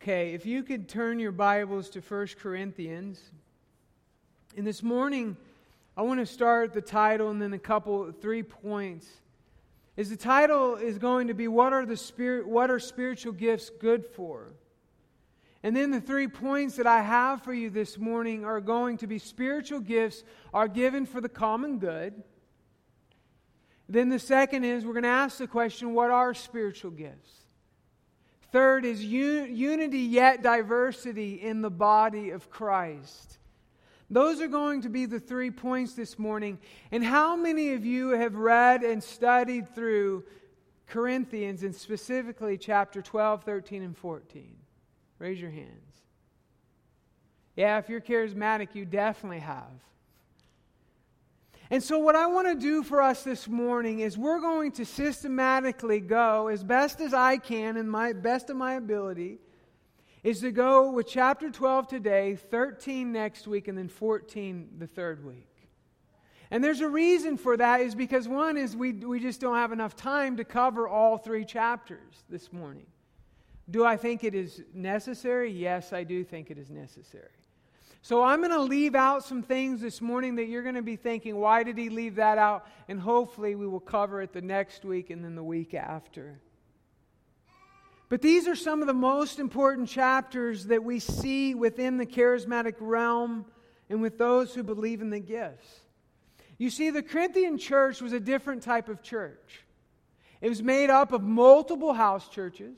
Okay, if you could turn your Bibles to 1 Corinthians. And this morning, I want to start the title and then a couple, three points. Is the title is going to be what are the spirit, what are spiritual gifts good for? And then the three points that I have for you this morning are going to be spiritual gifts are given for the common good. Then the second is we're going to ask the question what are spiritual gifts? Third is un- unity yet diversity in the body of Christ. Those are going to be the three points this morning. And how many of you have read and studied through Corinthians and specifically chapter 12, 13, and 14? Raise your hands. Yeah, if you're charismatic, you definitely have. And so, what I want to do for us this morning is we're going to systematically go as best as I can, and my best of my ability, is to go with chapter 12 today, 13 next week, and then 14 the third week. And there's a reason for that, is because one is we, we just don't have enough time to cover all three chapters this morning. Do I think it is necessary? Yes, I do think it is necessary. So I'm going to leave out some things this morning that you're going to be thinking, why did he leave that out? And hopefully we will cover it the next week and then the week after. But these are some of the most important chapters that we see within the charismatic realm and with those who believe in the gifts. You see, the Corinthian church was a different type of church. It was made up of multiple house churches.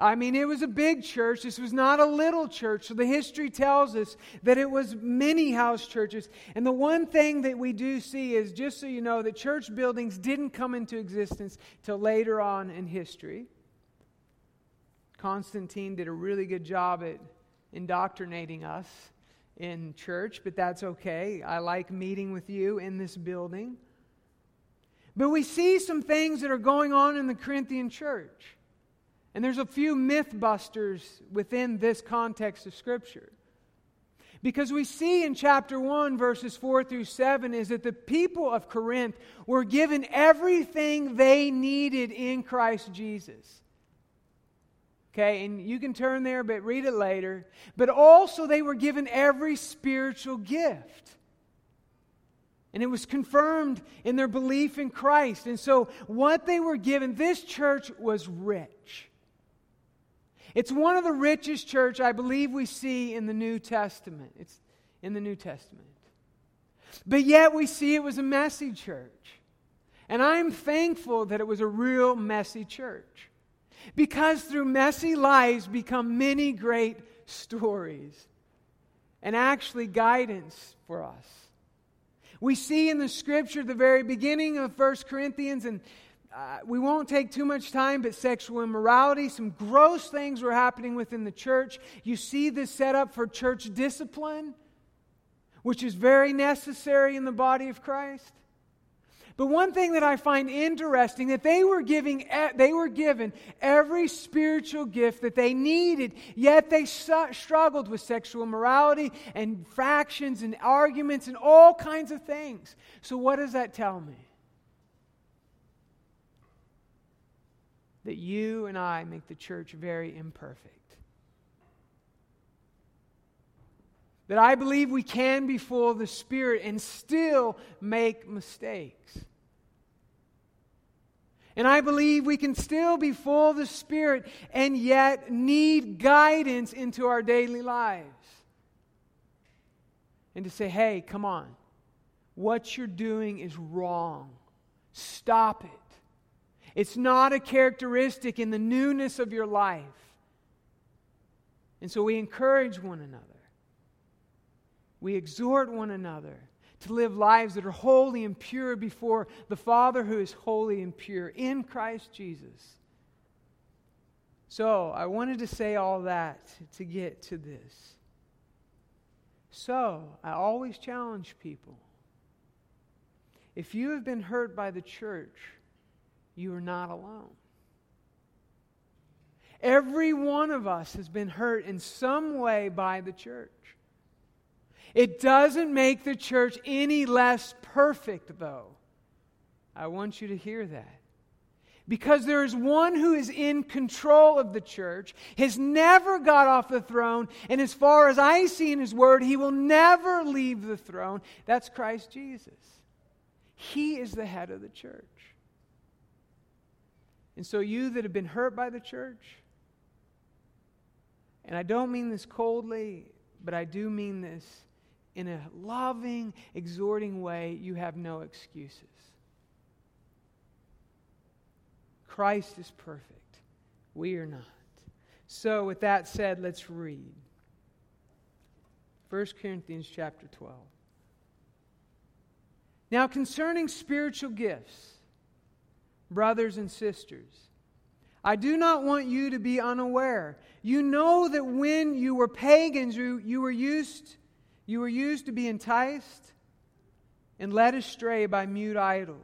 I mean, it was a big church. This was not a little church. So the history tells us that it was many house churches. And the one thing that we do see is just so you know that church buildings didn't come into existence till later on in history. Constantine did a really good job at indoctrinating us in church, but that's okay. I like meeting with you in this building. But we see some things that are going on in the Corinthian church. And there's a few myth busters within this context of Scripture. Because we see in chapter 1, verses 4 through 7, is that the people of Corinth were given everything they needed in Christ Jesus. Okay, and you can turn there, but read it later. But also, they were given every spiritual gift. And it was confirmed in their belief in Christ. And so, what they were given, this church was rich. It's one of the richest church I believe we see in the New Testament. It's in the New Testament. But yet we see it was a messy church. And I'm thankful that it was a real messy church. Because through messy lives become many great stories and actually guidance for us. We see in the scripture, the very beginning of 1 Corinthians, and uh, we won't take too much time, but sexual immorality, some gross things were happening within the church. You see this set up for church discipline, which is very necessary in the body of Christ. But one thing that I find interesting that they were giving they were given every spiritual gift that they needed, yet they struggled with sexual immorality and factions and arguments and all kinds of things. So what does that tell me? That you and I make the church very imperfect. That I believe we can be full of the Spirit and still make mistakes. And I believe we can still be full of the Spirit and yet need guidance into our daily lives. And to say, hey, come on, what you're doing is wrong. Stop it. It's not a characteristic in the newness of your life. And so we encourage one another, we exhort one another to live lives that are holy and pure before the Father who is holy and pure in Christ Jesus. So, I wanted to say all that to get to this. So, I always challenge people. If you have been hurt by the church, you are not alone. Every one of us has been hurt in some way by the church. It doesn't make the church any less perfect, though. I want you to hear that. Because there is one who is in control of the church, has never got off the throne, and as far as I see in his word, he will never leave the throne. That's Christ Jesus. He is the head of the church. And so, you that have been hurt by the church, and I don't mean this coldly, but I do mean this in a loving, exhorting way, you have no excuses. Christ is perfect. We are not. So, with that said, let's read 1 Corinthians chapter 12. Now, concerning spiritual gifts, brothers and sisters, I do not want you to be unaware. You know that when you were pagans, you, you, were, used, you were used to be enticed and led astray by mute idols.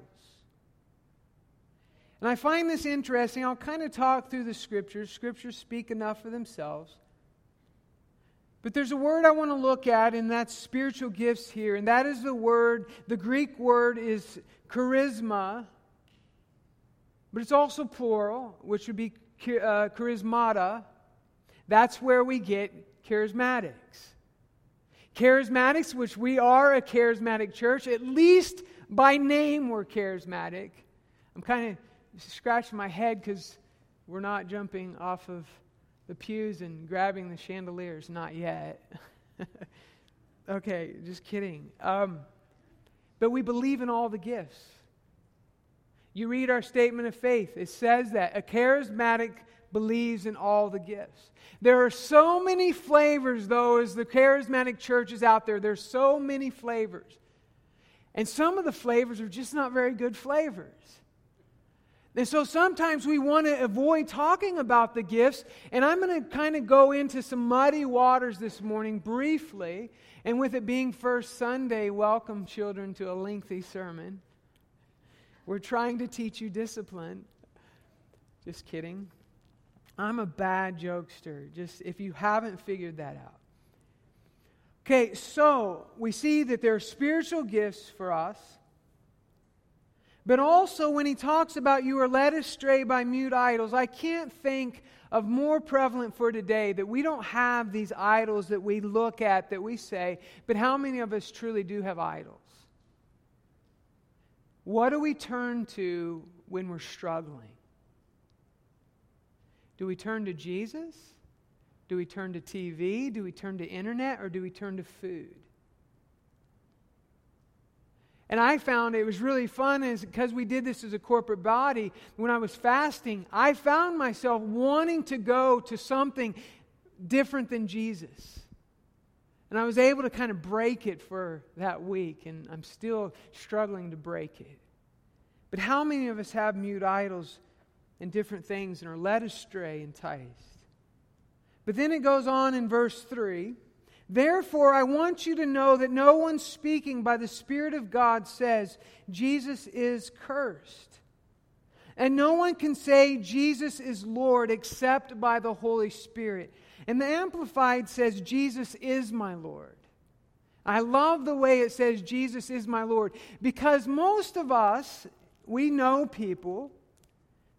And I find this interesting. I'll kind of talk through the scriptures. Scriptures speak enough for themselves. But there's a word I want to look at, and that's spiritual gifts here. And that is the word, the Greek word is charisma, but it's also plural, which would be uh, charismata. That's where we get charismatics. Charismatics, which we are a charismatic church, at least by name we're charismatic. I'm kind of scratching my head because we're not jumping off of the pews and grabbing the chandeliers. Not yet. okay, just kidding. Um, but we believe in all the gifts. You read our statement of faith, it says that a charismatic believes in all the gifts. There are so many flavors, though, as the charismatic church is out there. There's so many flavors. And some of the flavors are just not very good flavors. And so sometimes we want to avoid talking about the gifts, and I'm going to kind of go into some muddy waters this morning briefly. And with it being First Sunday, welcome children to a lengthy sermon. We're trying to teach you discipline. Just kidding. I'm a bad jokester, just if you haven't figured that out. Okay, so we see that there are spiritual gifts for us. But also, when he talks about you are led astray by mute idols, I can't think of more prevalent for today that we don't have these idols that we look at, that we say, but how many of us truly do have idols? What do we turn to when we're struggling? Do we turn to Jesus? Do we turn to TV? Do we turn to internet? Or do we turn to food? And I found it was really fun is because we did this as a corporate body. When I was fasting, I found myself wanting to go to something different than Jesus. And I was able to kind of break it for that week, and I'm still struggling to break it. But how many of us have mute idols and different things and are led astray, enticed? But then it goes on in verse 3 Therefore, I want you to know that no one speaking by the Spirit of God says, Jesus is cursed. And no one can say, Jesus is Lord, except by the Holy Spirit. And the Amplified says, Jesus is my Lord. I love the way it says, Jesus is my Lord, because most of us, we know people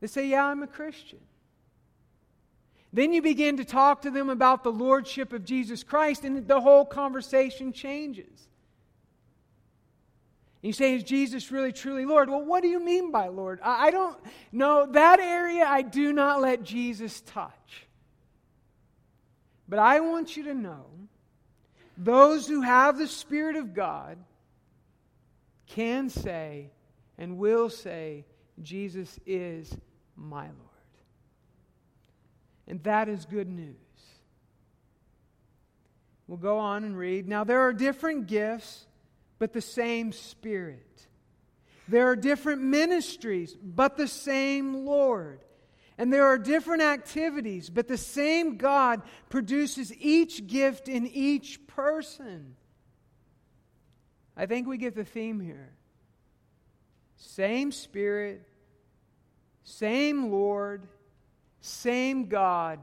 that say, Yeah, I'm a Christian. Then you begin to talk to them about the lordship of Jesus Christ, and the whole conversation changes. You say, Is Jesus really truly Lord? Well, what do you mean by Lord? I don't know. That area I do not let Jesus touch. But I want you to know those who have the Spirit of God can say and will say, Jesus is my Lord. And that is good news. We'll go on and read. Now, there are different gifts, but the same Spirit. There are different ministries, but the same Lord. And there are different activities, but the same God produces each gift in each person. I think we get the theme here. Same Spirit, same Lord, same God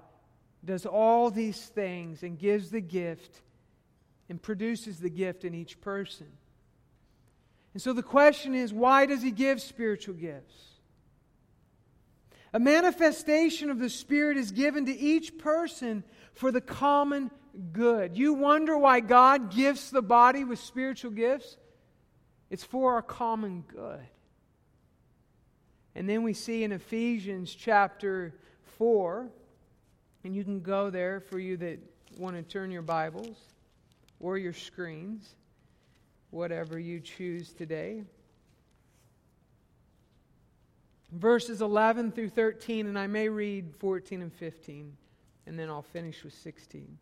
does all these things and gives the gift and produces the gift in each person. And so the question is why does he give spiritual gifts? A manifestation of the Spirit is given to each person for the common good. You wonder why God gifts the body with spiritual gifts? It's for our common good. And then we see in Ephesians chapter 4, and you can go there for you that want to turn your Bibles or your screens, whatever you choose today verses 11 through 13, and I may read 14 and 15, and then I'll finish with 16.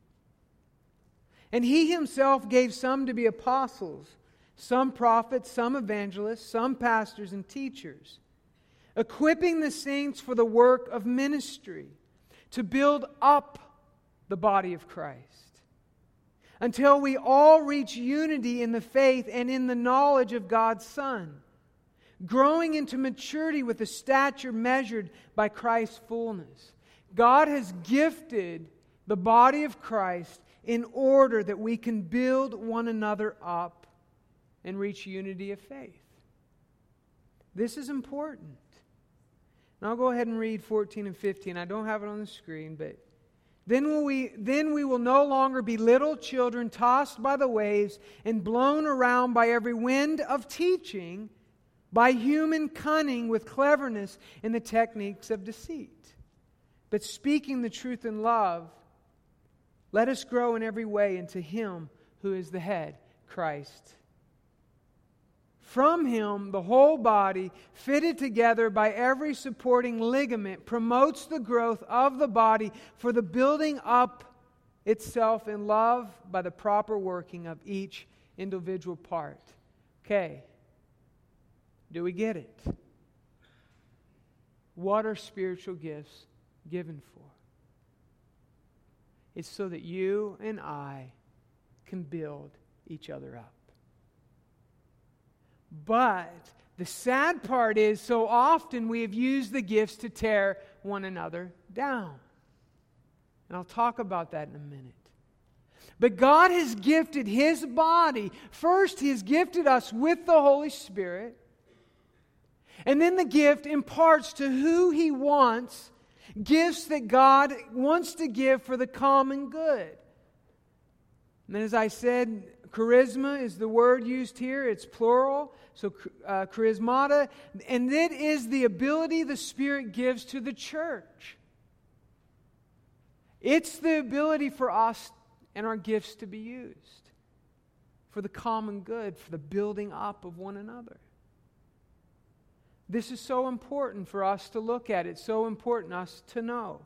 And he himself gave some to be apostles, some prophets, some evangelists, some pastors and teachers, equipping the saints for the work of ministry, to build up the body of Christ, until we all reach unity in the faith and in the knowledge of God's Son growing into maturity with a stature measured by Christ's fullness. God has gifted the body of Christ in order that we can build one another up and reach unity of faith. This is important. And I'll go ahead and read 14 and 15. I don't have it on the screen, but then, we, then we will no longer be little children tossed by the waves and blown around by every wind of teaching by human cunning with cleverness in the techniques of deceit. But speaking the truth in love, let us grow in every way into Him who is the head, Christ. From Him, the whole body, fitted together by every supporting ligament, promotes the growth of the body for the building up itself in love by the proper working of each individual part. Okay. Do we get it? What are spiritual gifts given for? It's so that you and I can build each other up. But the sad part is, so often we have used the gifts to tear one another down. And I'll talk about that in a minute. But God has gifted His body. First, He has gifted us with the Holy Spirit. And then the gift imparts to who he wants gifts that God wants to give for the common good. And as I said, charisma is the word used here, it's plural. So, uh, charismata. And it is the ability the Spirit gives to the church. It's the ability for us and our gifts to be used for the common good, for the building up of one another. This is so important for us to look at. It's so important us to know.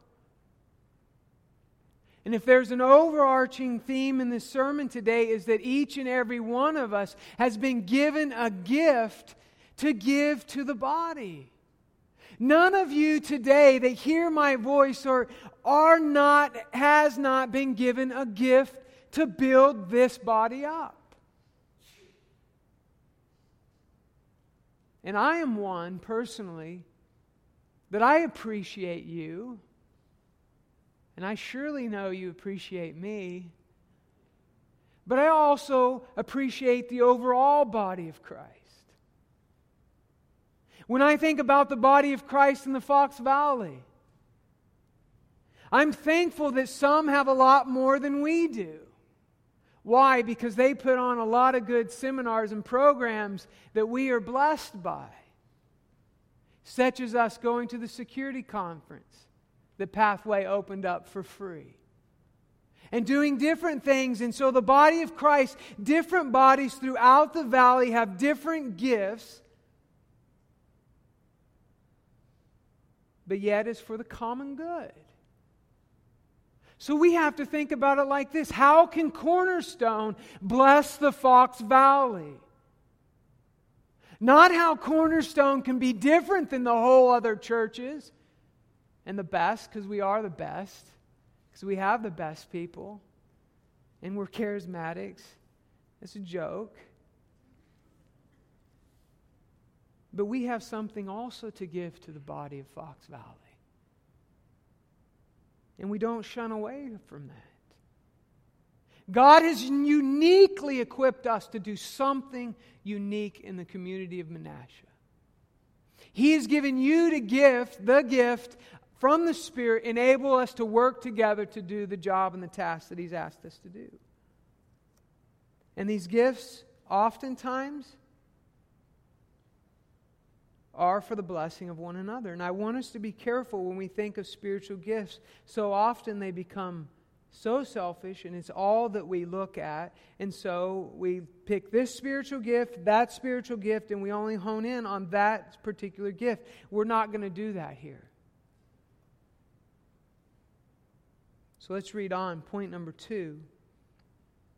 And if there's an overarching theme in this sermon today, is that each and every one of us has been given a gift to give to the body. None of you today that hear my voice or are not, has not been given a gift to build this body up. And I am one personally that I appreciate you. And I surely know you appreciate me. But I also appreciate the overall body of Christ. When I think about the body of Christ in the Fox Valley, I'm thankful that some have a lot more than we do. Why? Because they put on a lot of good seminars and programs that we are blessed by, such as us going to the security conference the Pathway opened up for free. And doing different things. And so, the body of Christ, different bodies throughout the valley have different gifts, but yet it's for the common good. So we have to think about it like this How can Cornerstone bless the Fox Valley? Not how Cornerstone can be different than the whole other churches and the best, because we are the best, because we have the best people, and we're charismatics. It's a joke. But we have something also to give to the body of Fox Valley. And we don't shun away from that. God has uniquely equipped us to do something unique in the community of Menasha. He has given you the gift, the gift from the Spirit, enable us to work together to do the job and the task that He's asked us to do. And these gifts, oftentimes, are for the blessing of one another. And I want us to be careful when we think of spiritual gifts. So often they become so selfish and it's all that we look at. And so we pick this spiritual gift, that spiritual gift, and we only hone in on that particular gift. We're not going to do that here. So let's read on. Point number two.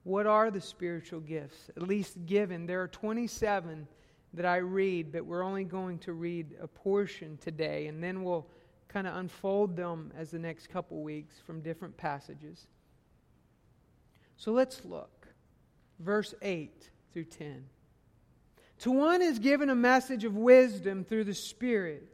What are the spiritual gifts? At least given. There are 27 that I read, but we're only going to read a portion today, and then we'll kind of unfold them as the next couple weeks from different passages. So let's look. Verse 8 through 10. To one is given a message of wisdom through the Spirit,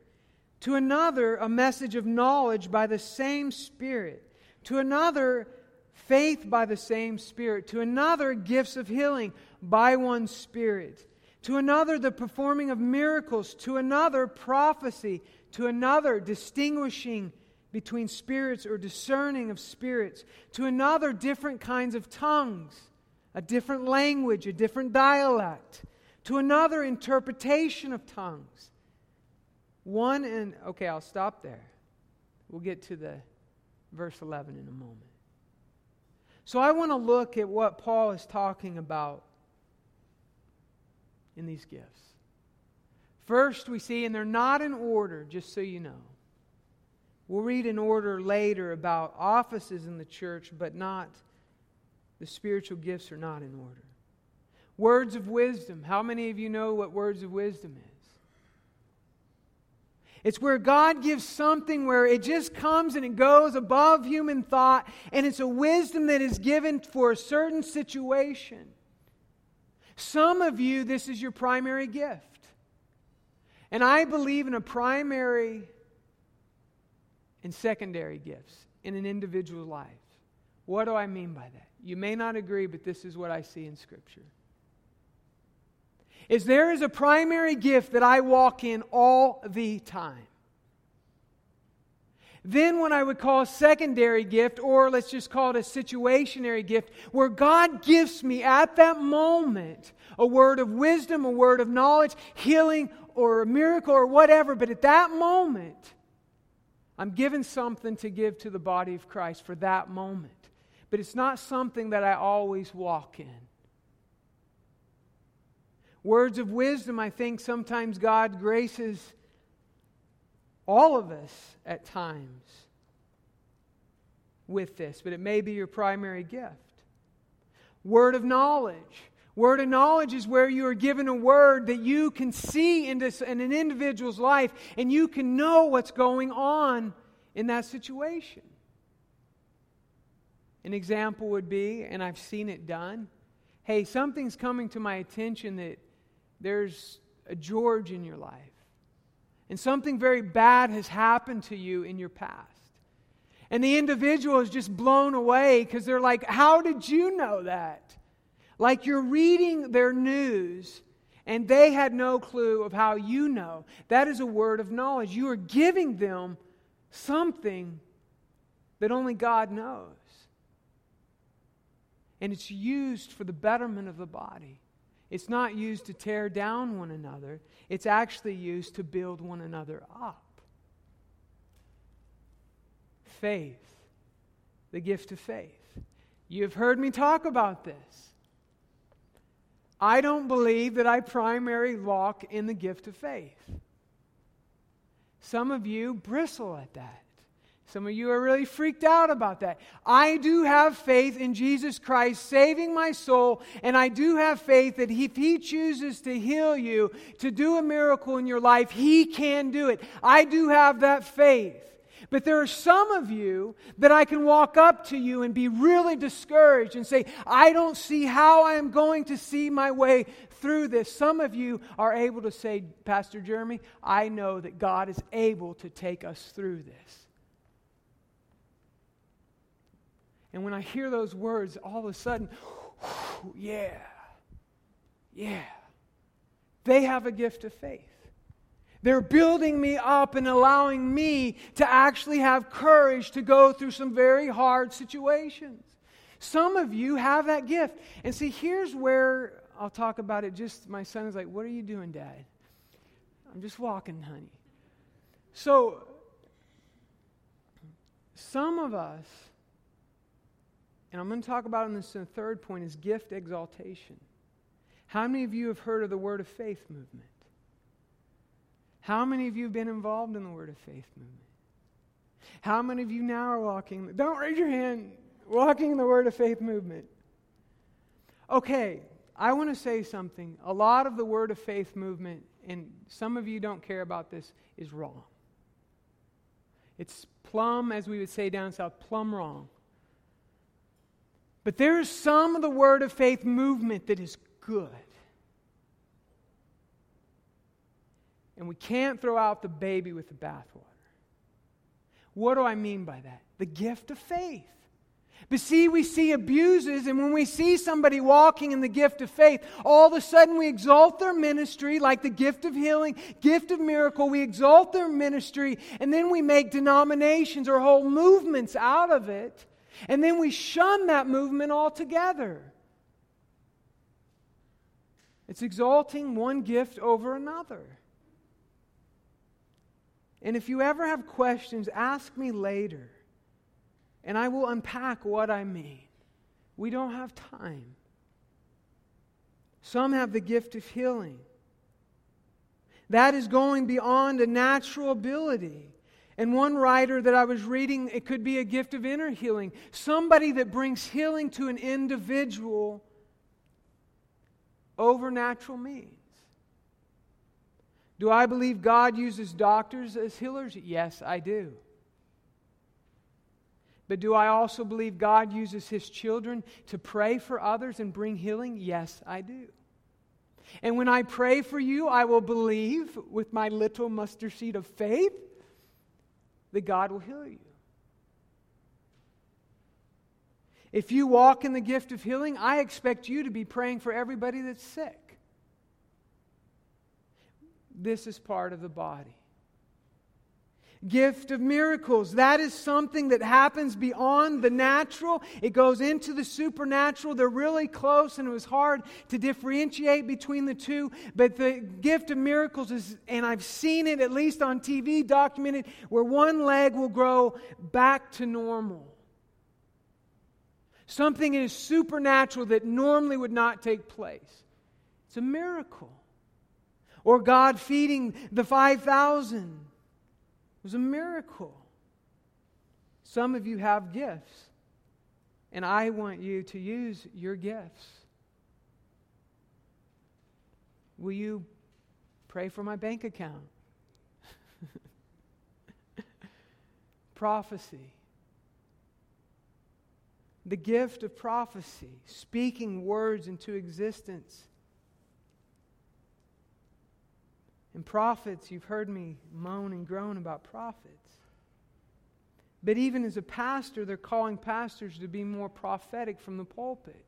to another, a message of knowledge by the same Spirit, to another, faith by the same Spirit, to another, gifts of healing by one Spirit to another, the performing of miracles, to another, prophecy, to another, distinguishing between spirits or discerning of spirits, to another, different kinds of tongues, a different language, a different dialect, to another, interpretation of tongues. One and, okay, I'll stop there. We'll get to the verse 11 in a moment. So I want to look at what Paul is talking about in these gifts. First, we see, and they're not in order, just so you know. We'll read in order later about offices in the church, but not the spiritual gifts are not in order. Words of wisdom. How many of you know what words of wisdom is? It's where God gives something where it just comes and it goes above human thought, and it's a wisdom that is given for a certain situation. Some of you, this is your primary gift. And I believe in a primary and secondary gifts in an individual's life. What do I mean by that? You may not agree, but this is what I see in Scripture. Is there is a primary gift that I walk in all the time. Then, what I would call a secondary gift, or let's just call it a situationary gift, where God gives me at that moment a word of wisdom, a word of knowledge, healing, or a miracle, or whatever. But at that moment, I'm given something to give to the body of Christ for that moment. But it's not something that I always walk in. Words of wisdom, I think sometimes God graces all of us at times with this, but it may be your primary gift. Word of knowledge. Word of knowledge is where you are given a word that you can see in, this, in an individual's life and you can know what's going on in that situation. An example would be, and I've seen it done hey, something's coming to my attention that there's a George in your life and something very bad has happened to you in your past. And the individual is just blown away because they're like, How did you know that? Like you're reading their news and they had no clue of how you know. That is a word of knowledge. You are giving them something that only God knows. And it's used for the betterment of the body. It's not used to tear down one another, it's actually used to build one another up. Faith, the gift of faith. You've heard me talk about this. I don't believe that I primarily walk in the gift of faith. Some of you bristle at that. Some of you are really freaked out about that. I do have faith in Jesus Christ saving my soul, and I do have faith that if He chooses to heal you, to do a miracle in your life, He can do it. I do have that faith. But there are some of you that I can walk up to you and be really discouraged and say, I don't see how I am going to see my way through this. Some of you are able to say, Pastor Jeremy, I know that God is able to take us through this. And when I hear those words, all of a sudden, yeah, yeah. They have a gift of faith. They're building me up and allowing me to actually have courage to go through some very hard situations. Some of you have that gift. And see, here's where I'll talk about it. Just my son is like, What are you doing, Dad? I'm just walking, honey. So, some of us, and I'm going to talk about in this in the third point, is gift exaltation. How many of you have heard of the Word of Faith movement? How many of you have been involved in the Word of Faith movement? How many of you now are walking? Don't raise your hand. Walking in the Word of Faith movement. Okay, I want to say something. A lot of the Word of Faith movement, and some of you don't care about this, is wrong. It's plumb, as we would say down south, plumb wrong. But there is some of the Word of Faith movement that is good. And we can't throw out the baby with the bathwater. What do I mean by that? The gift of faith. But see, we see abuses, and when we see somebody walking in the gift of faith, all of a sudden we exalt their ministry, like the gift of healing, gift of miracle. We exalt their ministry, and then we make denominations or whole movements out of it, and then we shun that movement altogether. It's exalting one gift over another. And if you ever have questions, ask me later and I will unpack what I mean. We don't have time. Some have the gift of healing. That is going beyond a natural ability. And one writer that I was reading, it could be a gift of inner healing. Somebody that brings healing to an individual over natural means. Do I believe God uses doctors as healers? Yes, I do. But do I also believe God uses his children to pray for others and bring healing? Yes, I do. And when I pray for you, I will believe with my little mustard seed of faith that God will heal you. If you walk in the gift of healing, I expect you to be praying for everybody that's sick. This is part of the body gift of miracles. That is something that happens beyond the natural. It goes into the supernatural. They're really close, and it was hard to differentiate between the two. But the gift of miracles is, and I've seen it at least on TV documented, where one leg will grow back to normal. Something is supernatural that normally would not take place. It's a miracle. Or God feeding the 5,000 was a miracle. Some of you have gifts, and I want you to use your gifts. Will you pray for my bank account? prophecy. The gift of prophecy, speaking words into existence. And prophets, you've heard me moan and groan about prophets. But even as a pastor, they're calling pastors to be more prophetic from the pulpit.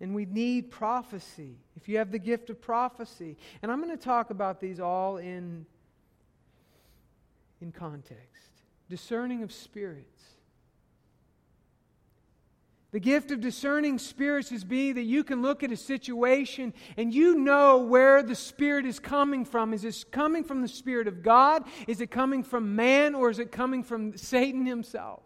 And we need prophecy. If you have the gift of prophecy. And I'm going to talk about these all in, in context. Discerning of spirits. The gift of discerning spirits is be that you can look at a situation and you know where the spirit is coming from. Is this coming from the spirit of God? Is it coming from man or is it coming from Satan himself?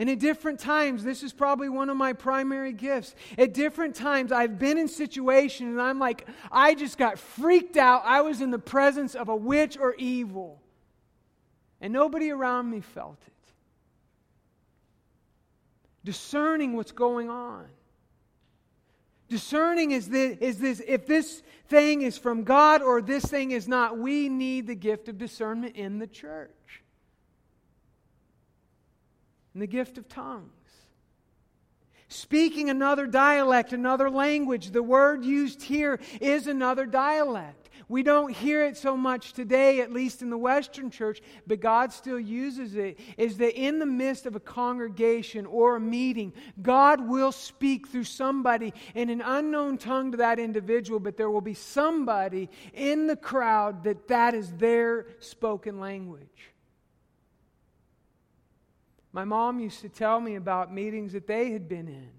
And at different times, this is probably one of my primary gifts. At different times, I've been in situations and I'm like, I just got freaked out. I was in the presence of a witch or evil. And nobody around me felt it discerning what's going on. Discerning is this, is this if this thing is from God or this thing is not. We need the gift of discernment in the church. And the gift of tongues. Speaking another dialect, another language. The word used here is another dialect. We don't hear it so much today, at least in the Western church, but God still uses it. Is that in the midst of a congregation or a meeting, God will speak through somebody in an unknown tongue to that individual, but there will be somebody in the crowd that that is their spoken language. My mom used to tell me about meetings that they had been in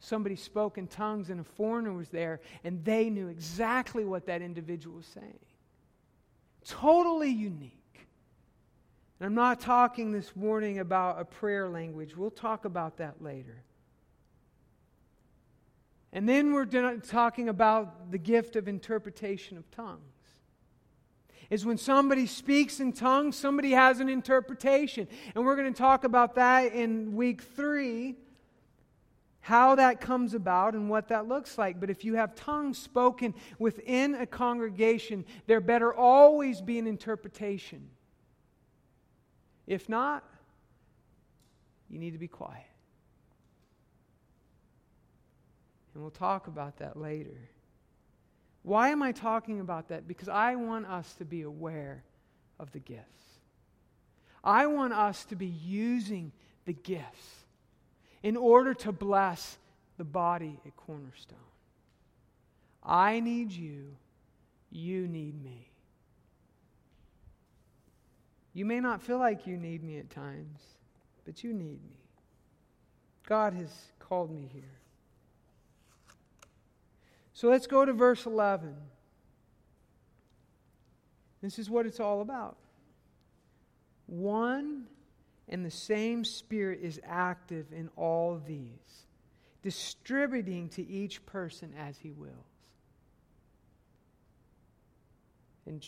somebody spoke in tongues and a foreigner was there, and they knew exactly what that individual was saying. Totally unique. And I'm not talking this morning about a prayer language. We'll talk about that later. And then we're talking about the gift of interpretation of tongues. Is when somebody speaks in tongues, somebody has an interpretation. And we're going to talk about that in week three how that comes about and what that looks like. But if you have tongues spoken within a congregation, there better always be an interpretation. If not, you need to be quiet. And we'll talk about that later. Why am I talking about that? Because I want us to be aware of the gifts. I want us to be using the gifts in order to bless the body at Cornerstone. I need you, you need me. You may not feel like you need me at times, but you need me. God has called me here. So let's go to verse 11. This is what it's all about. One and the same Spirit is active in all these, distributing to each person as He wills. And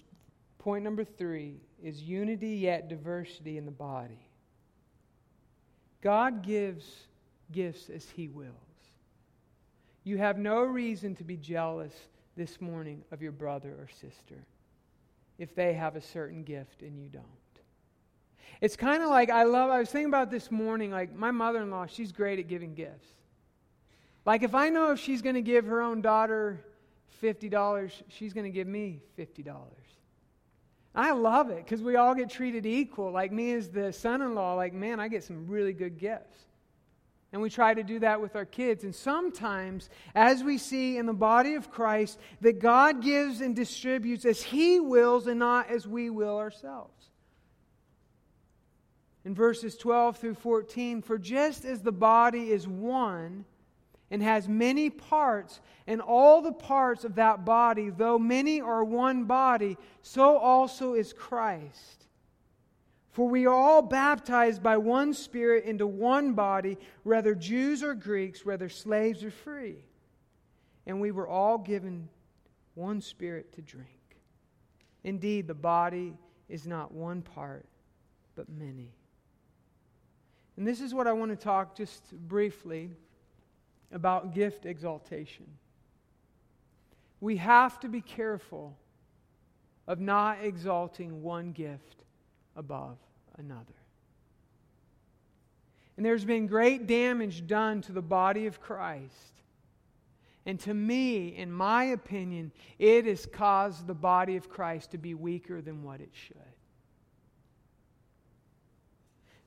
point number three is unity yet diversity in the body. God gives gifts as He wills. You have no reason to be jealous this morning of your brother or sister if they have a certain gift and you don't. It's kind of like I love, I was thinking about this morning, like my mother in law, she's great at giving gifts. Like if I know if she's going to give her own daughter $50, she's going to give me $50. I love it because we all get treated equal. Like me as the son in law, like, man, I get some really good gifts. And we try to do that with our kids. And sometimes, as we see in the body of Christ, that God gives and distributes as He wills and not as we will ourselves in verses 12 through 14 For just as the body is one and has many parts, and all the parts of that body, though many are one body, so also is Christ. For we are all baptized by one Spirit into one body, whether Jews or Greeks, whether slaves or free. And we were all given one Spirit to drink. Indeed, the body is not one part, but many. And this is what I want to talk just briefly about gift exaltation. We have to be careful of not exalting one gift above another. And there's been great damage done to the body of Christ. And to me, in my opinion, it has caused the body of Christ to be weaker than what it should.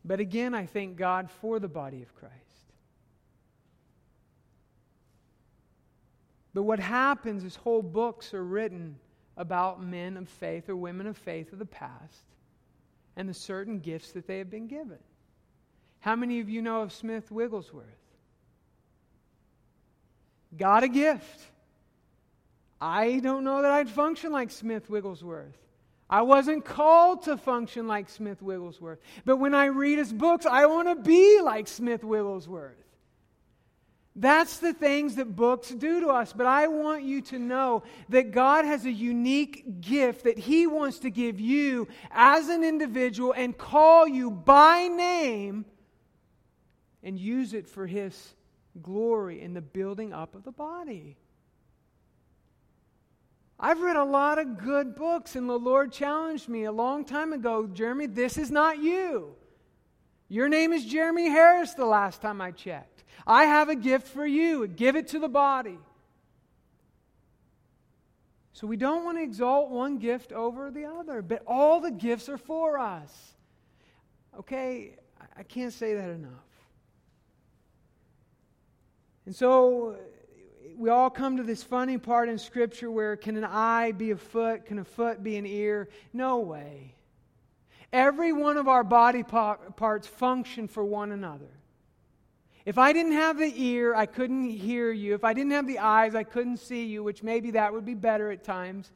But again, I thank God for the body of Christ. But what happens is whole books are written about men of faith or women of faith of the past and the certain gifts that they have been given. How many of you know of Smith Wigglesworth? Got a gift. I don't know that I'd function like Smith Wigglesworth. I wasn't called to function like Smith Wigglesworth. But when I read his books, I want to be like Smith Wigglesworth. That's the things that books do to us. But I want you to know that God has a unique gift that He wants to give you as an individual and call you by name and use it for His glory in the building up of the body. I've read a lot of good books, and the Lord challenged me a long time ago Jeremy, this is not you. Your name is Jeremy Harris the last time I checked. I have a gift for you. Give it to the body. So we don't want to exalt one gift over the other, but all the gifts are for us. Okay, I can't say that enough. And so we all come to this funny part in Scripture where can an eye be a foot? Can a foot be an ear? No way. Every one of our body parts function for one another. If I didn't have the ear, I couldn't hear you. If I didn't have the eyes, I couldn't see you, which maybe that would be better at times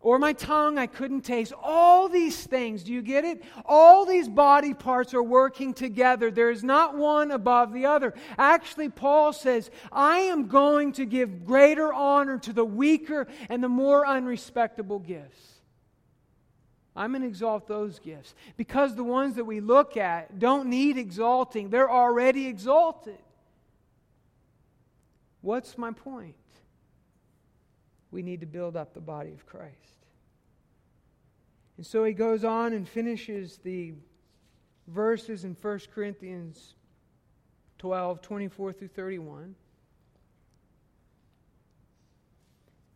or my tongue I couldn't taste. All these things, do you get it? All these body parts are working together. There is not one above the other. Actually, Paul says, I am going to give greater honor to the weaker and the more unrespectable gifts. I'm going to exalt those gifts because the ones that we look at don't need exalting, they're already exalted. What's my point? We need to build up the body of Christ. And so he goes on and finishes the verses in 1 Corinthians 12 24 through 31.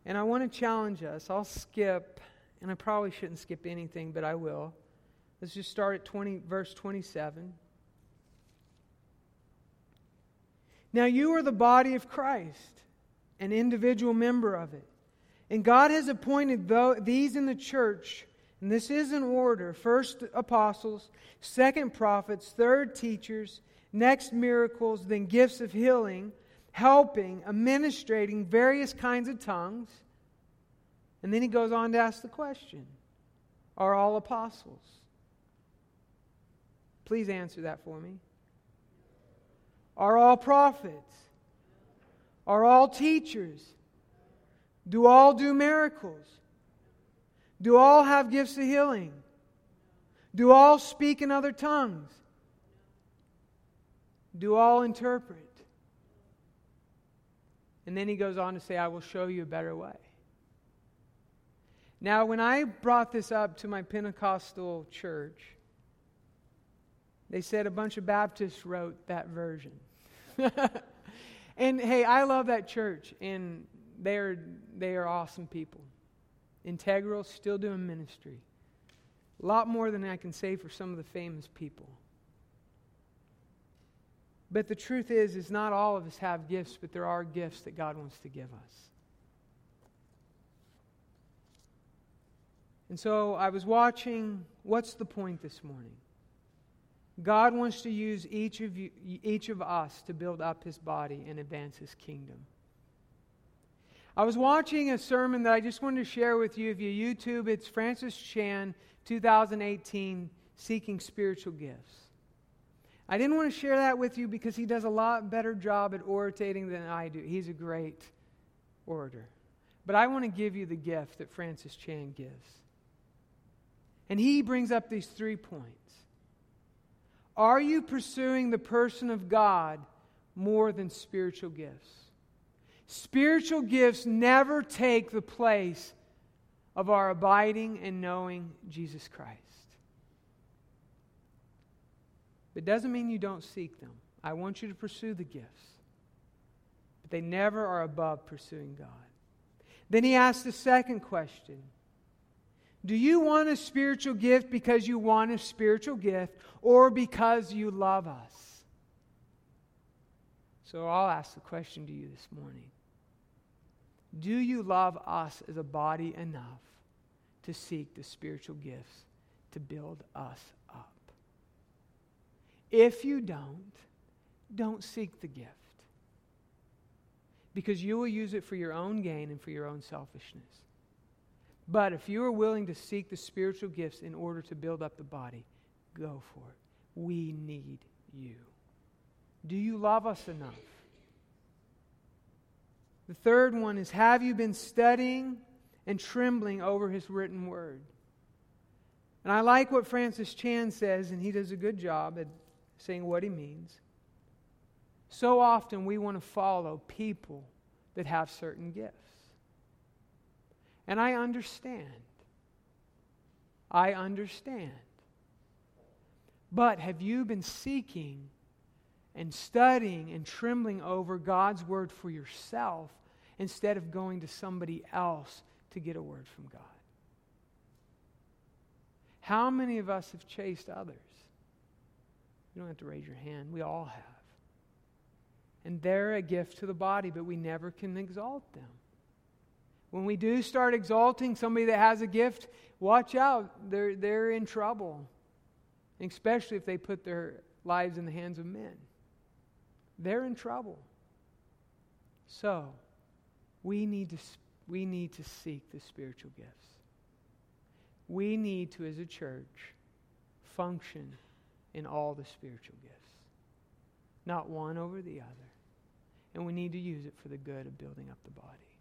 And I want to challenge us. I'll skip, and I probably shouldn't skip anything, but I will. Let's just start at 20, verse 27. Now you are the body of Christ, an individual member of it. And God has appointed these in the church and this is in order first apostles, second prophets, third teachers, next miracles, then gifts of healing, helping, administrating various kinds of tongues. And then he goes on to ask the question Are all apostles? Please answer that for me. Are all prophets? Are all teachers? Do all do miracles? Do all have gifts of healing? Do all speak in other tongues? Do all interpret? And then he goes on to say, I will show you a better way. Now, when I brought this up to my Pentecostal church, they said a bunch of Baptists wrote that version. and hey, I love that church, and they are, they are awesome people integral, still doing ministry. A lot more than I can say for some of the famous people. But the truth is, is not all of us have gifts, but there are gifts that God wants to give us. And so I was watching, what's the point this morning? God wants to use each of, you, each of us to build up his body and advance his kingdom. I was watching a sermon that I just wanted to share with you. If you YouTube, it's Francis Chan, 2018, Seeking Spiritual Gifts. I didn't want to share that with you because he does a lot better job at orating than I do. He's a great orator. But I want to give you the gift that Francis Chan gives. And he brings up these three points. Are you pursuing the person of God more than spiritual gifts? Spiritual gifts never take the place of our abiding and knowing Jesus Christ. It doesn't mean you don't seek them. I want you to pursue the gifts, but they never are above pursuing God. Then he asked the second question Do you want a spiritual gift because you want a spiritual gift or because you love us? So I'll ask the question to you this morning do you love us as a body enough to seek the spiritual gifts to build us up? If you don't, don't seek the gift because you will use it for your own gain and for your own selfishness. But if you are willing to seek the spiritual gifts in order to build up the body, go for it. We need you. Do you love us enough? The third one is Have you been studying and trembling over his written word? And I like what Francis Chan says, and he does a good job at saying what he means. So often we want to follow people that have certain gifts. And I understand. I understand. But have you been seeking and studying and trembling over God's word for yourself instead of going to somebody else to get a word from God? How many of us have chased others? You don't have to raise your hand. We all have. And they're a gift to the body, but we never can exalt them. When we do start exalting somebody that has a gift, watch out. They're, they're in trouble, especially if they put their lives in the hands of men. They're in trouble. So, we need to, we need to seek the spiritual gifts. We need to, as a church, function in all the spiritual gifts, not one over the other. And we need to use it for the good of building up the body.